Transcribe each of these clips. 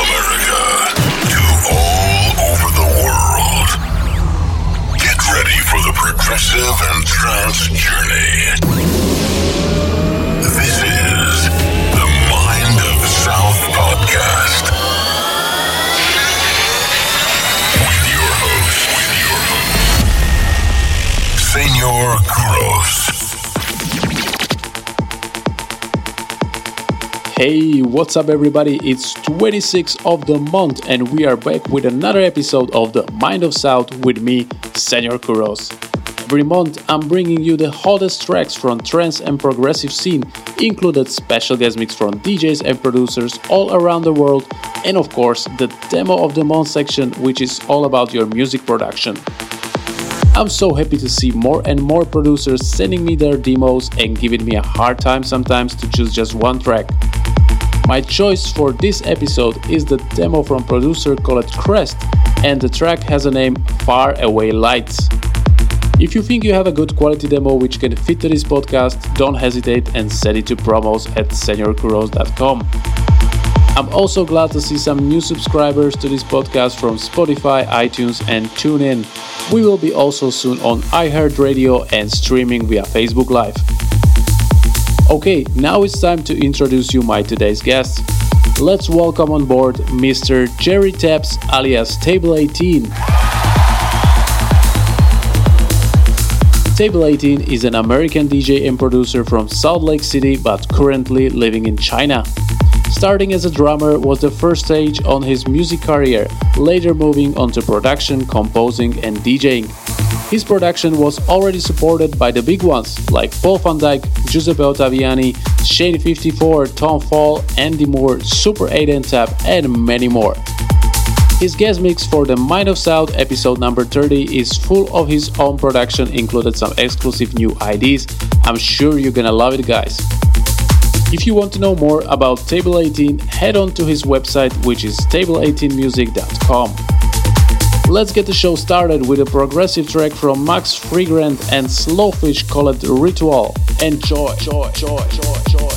America to all over the world. Get ready for the progressive and trance journey. This is the Mind of South podcast. With your host, with your host, Senor Kuros. Hey, what's up, everybody? It's 26th of the month, and we are back with another episode of the Mind of South with me, Senor Kuros. Every month, I'm bringing you the hottest tracks from trance and progressive scene, included special guest mix from DJs and producers all around the world, and of course, the demo of the month section, which is all about your music production. I'm so happy to see more and more producers sending me their demos and giving me a hard time sometimes to choose just one track. My choice for this episode is the demo from producer called Crest, and the track has a name Far Away Lights. If you think you have a good quality demo which can fit to this podcast, don't hesitate and send it to promos at senorkuros.com. I'm also glad to see some new subscribers to this podcast from Spotify, iTunes, and TuneIn. We will be also soon on iHeartRadio and streaming via Facebook Live. Okay, now it's time to introduce you my today's guest. Let's welcome on board Mr. Jerry Taps alias Table 18. Table 18 is an American DJ and producer from Salt Lake City but currently living in China. Starting as a drummer was the first stage on his music career, later moving on to production, composing, and DJing. His production was already supported by the big ones like Paul van Dyk, Giuseppe Ottaviani, Shane 54, Tom Fall, Andy Moore, Super 8 and Tab, and many more. His guest mix for the Mind of South episode number 30 is full of his own production, included some exclusive new IDs. I'm sure you're gonna love it, guys. If you want to know more about Table 18, head on to his website, which is table18music.com. Let's get the show started with a progressive track from Max Freegrant and Slowfish called Ritual. Enjoy, joy, joy, joy, joy,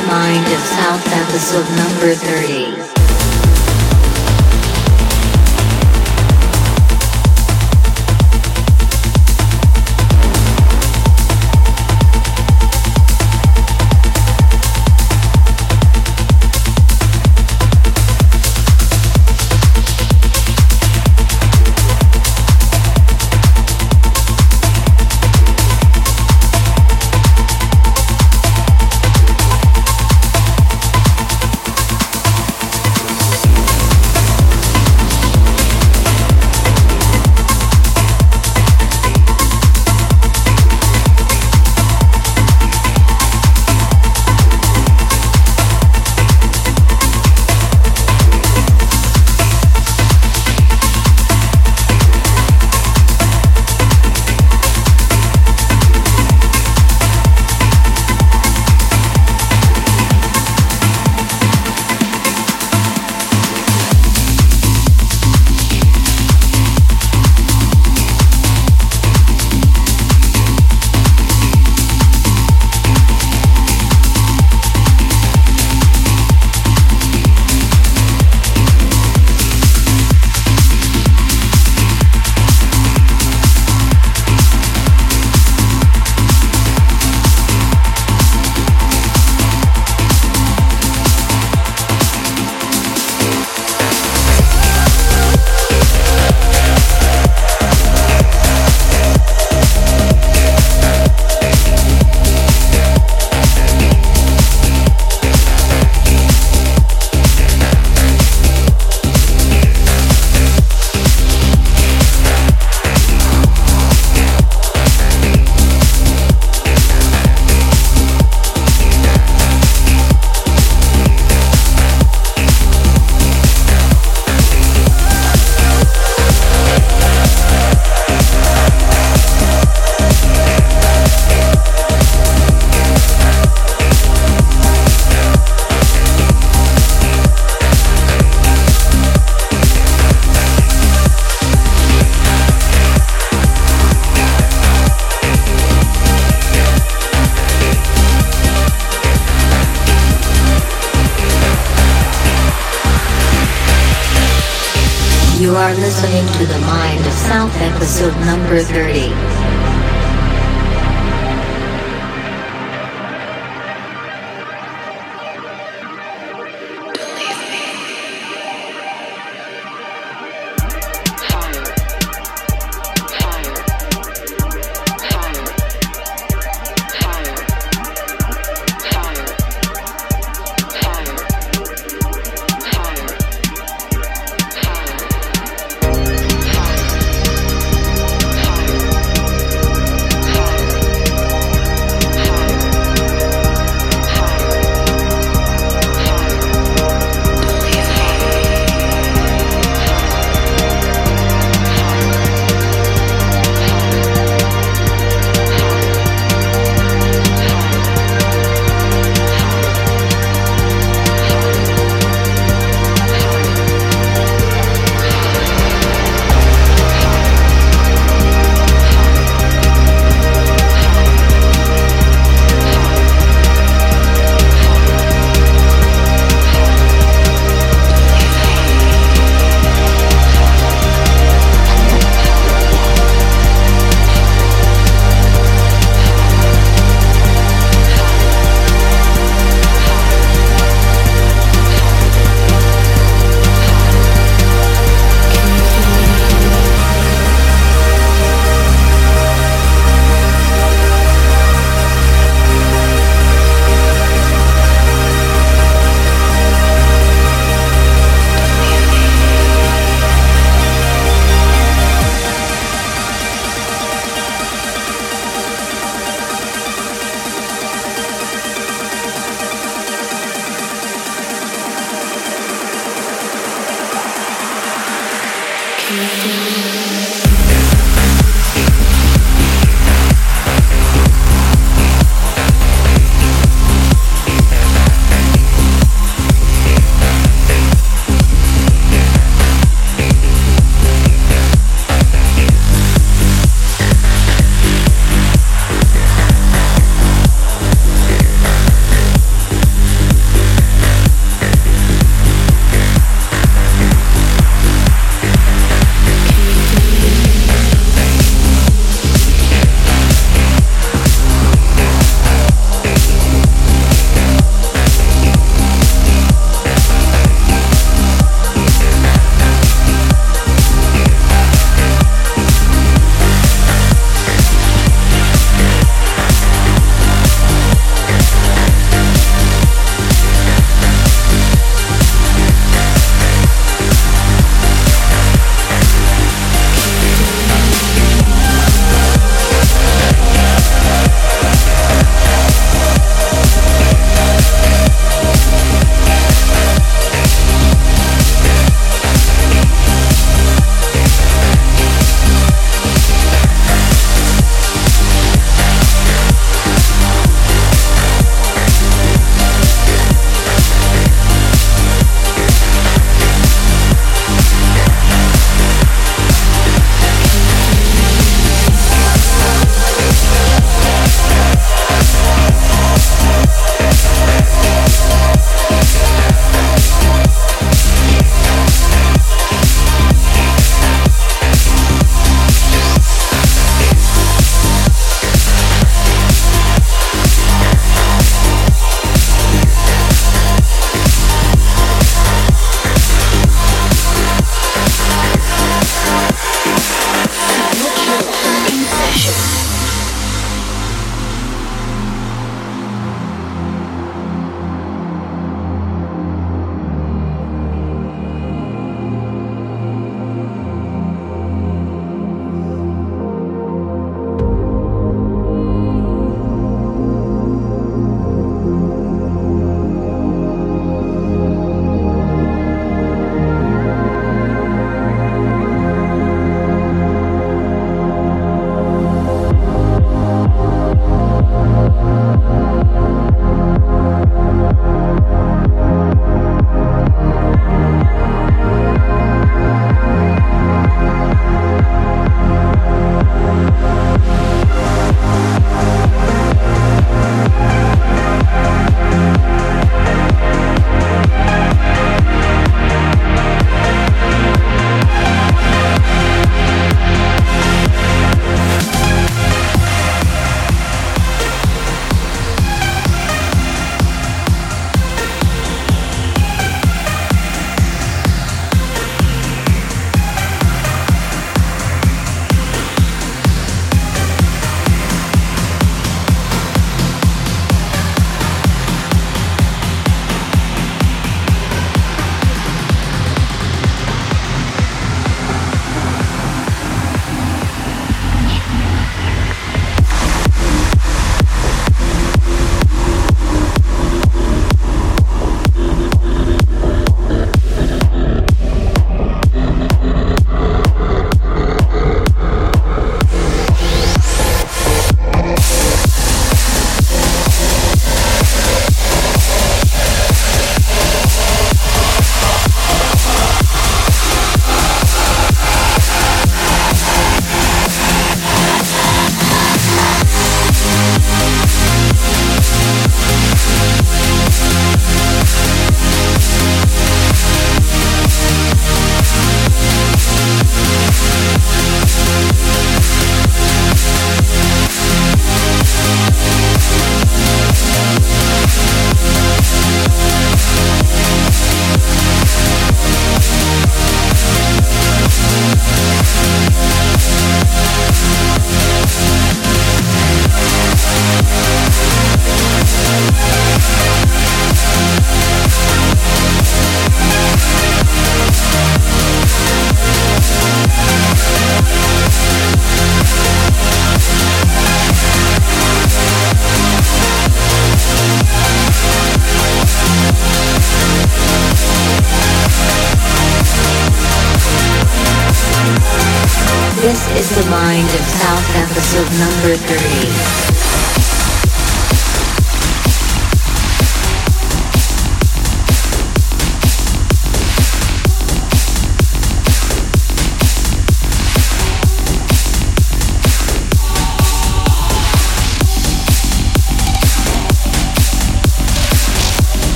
the Mind of South episode number 30. Episode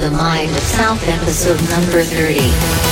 the Mind of South episode number 30.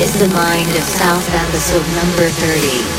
Is the Mind of South episode number 30.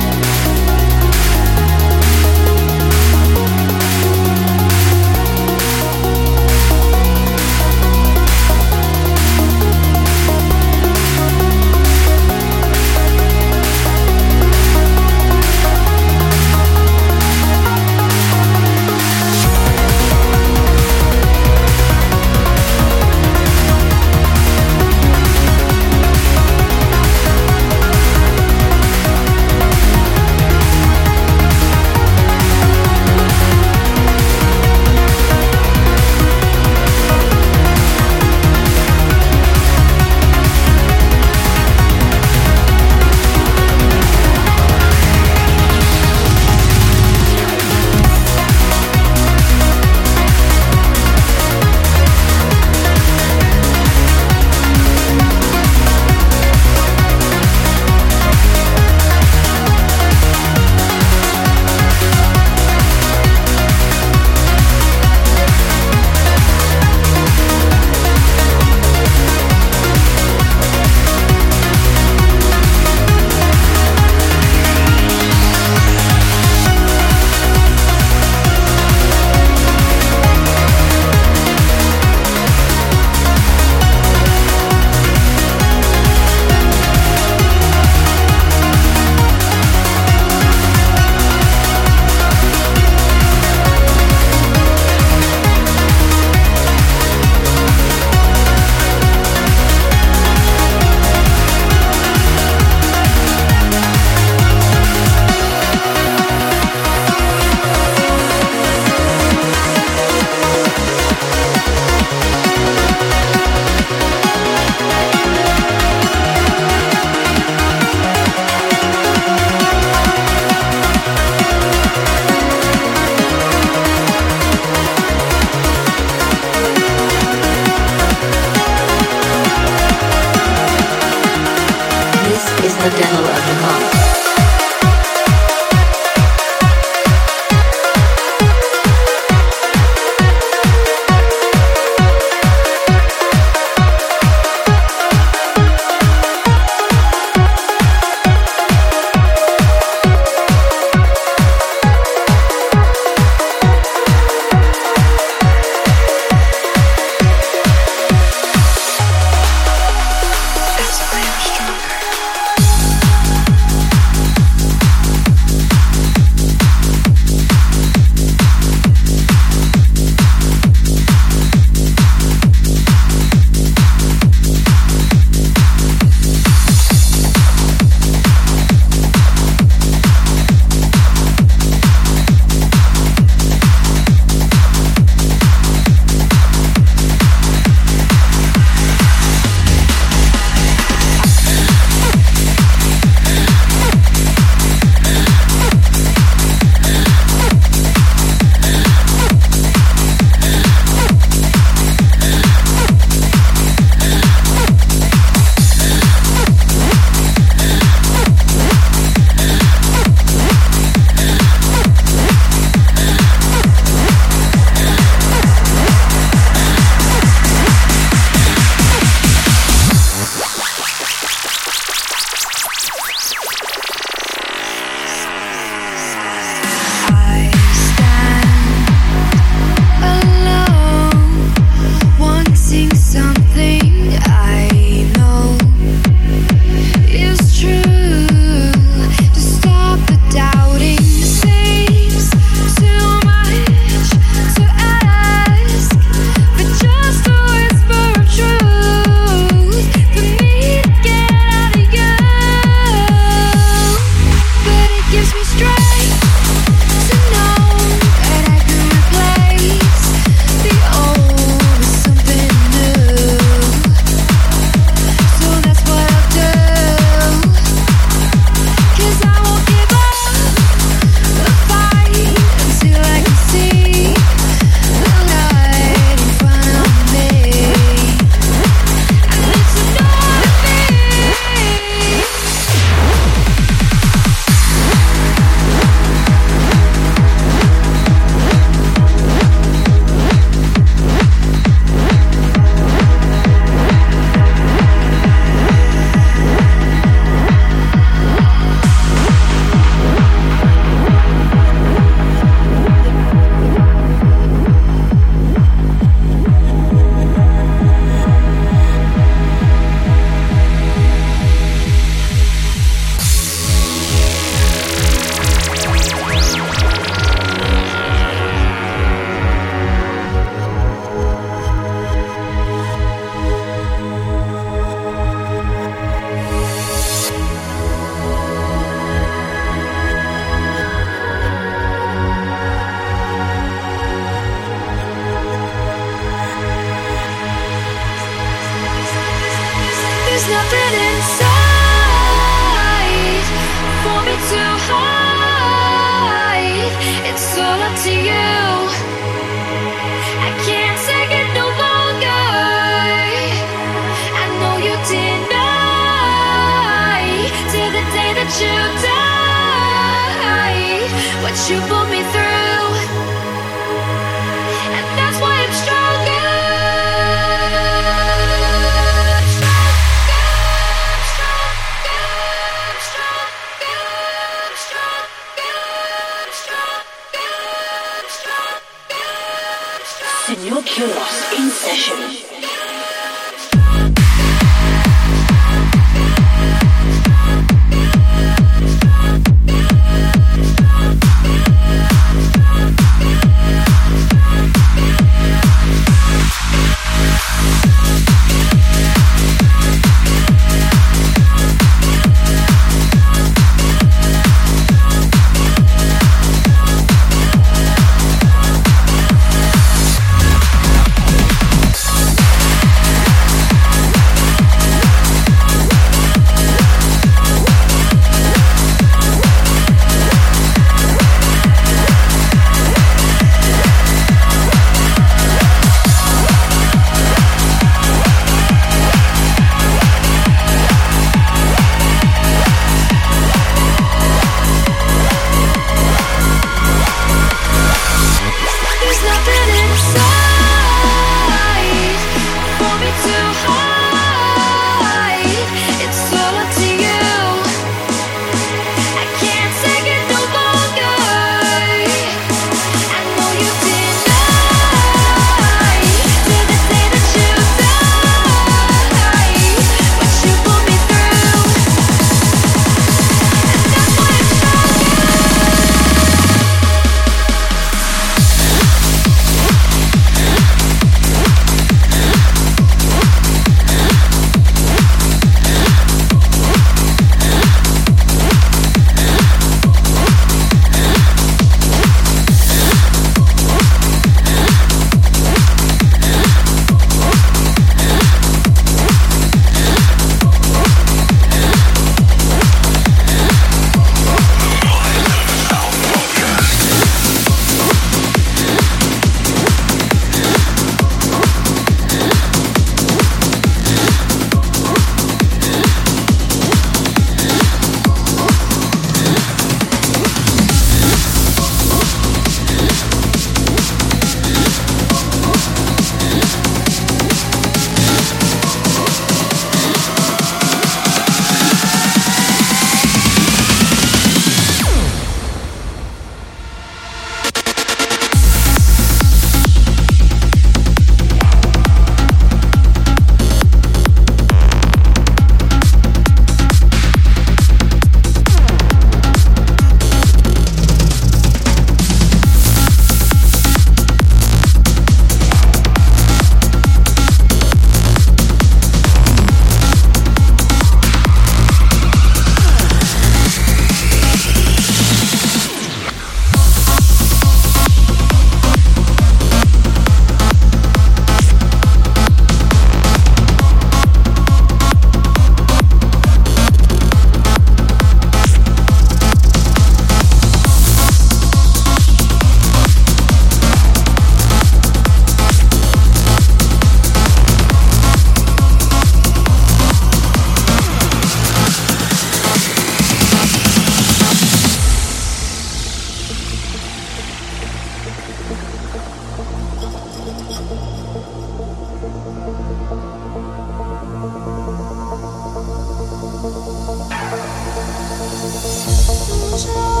show.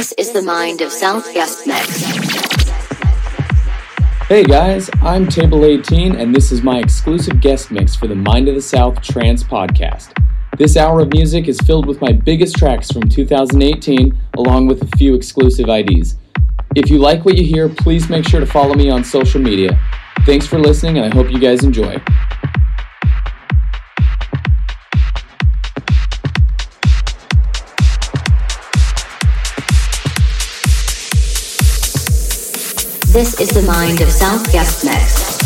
This is the Mind of South guest mix. Hey guys, I'm Table 18, and this is my exclusive guest mix for the Mind of the South Trance podcast. This hour of music is filled with my biggest tracks from 2018, along with a few exclusive IDs. If you like what you hear, please make sure to follow me on social media. Thanks for listening, and I hope you guys enjoy. This is the Mind of South guest mix. Table 18 in the mix.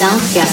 Guest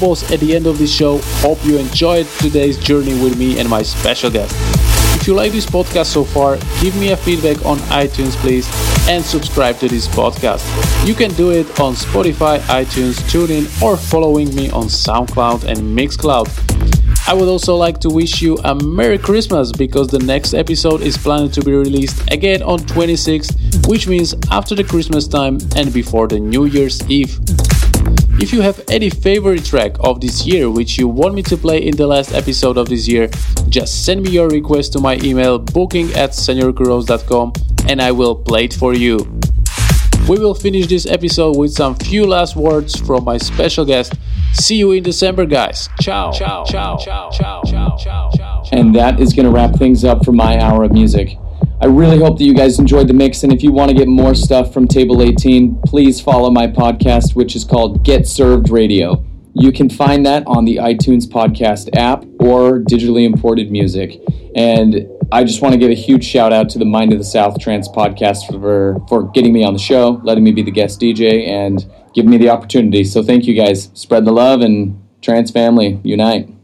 At the end of this show. Hope you enjoyed today's journey with me and my special guest. If you like this podcast so far, give me a feedback on iTunes, please, and subscribe to this podcast. You can do it on Spotify, iTunes, TuneIn, or following me on SoundCloud and Mixcloud. I would also like to wish you a Merry Christmas because the next episode is planned to be released again on 26th, which means after the Christmas time and before the New Year's Eve. If you have any favorite track of this year which you want me to play in the last episode of this year, just send me your request to my email booking at senorkuros.com and I will play it for you. We will finish this episode with some few last words from my special guest. See you in December, guys. Ciao. Ciao. Ciao. Ciao. Ciao. Ciao. Ciao. And that is going to wrap things up for my hour of music. I really hope that you guys enjoyed the mix. And if you want to get more stuff from Table 18, please follow my podcast, which is called Get Served Radio. You can find that on the iTunes podcast app or digitally imported music. And I just want to give a huge shout out to the Mind of the South Trance podcast for, for getting me on the show, letting me be the guest DJ, and giving me the opportunity. So thank you guys. Spread the love and trance family, unite.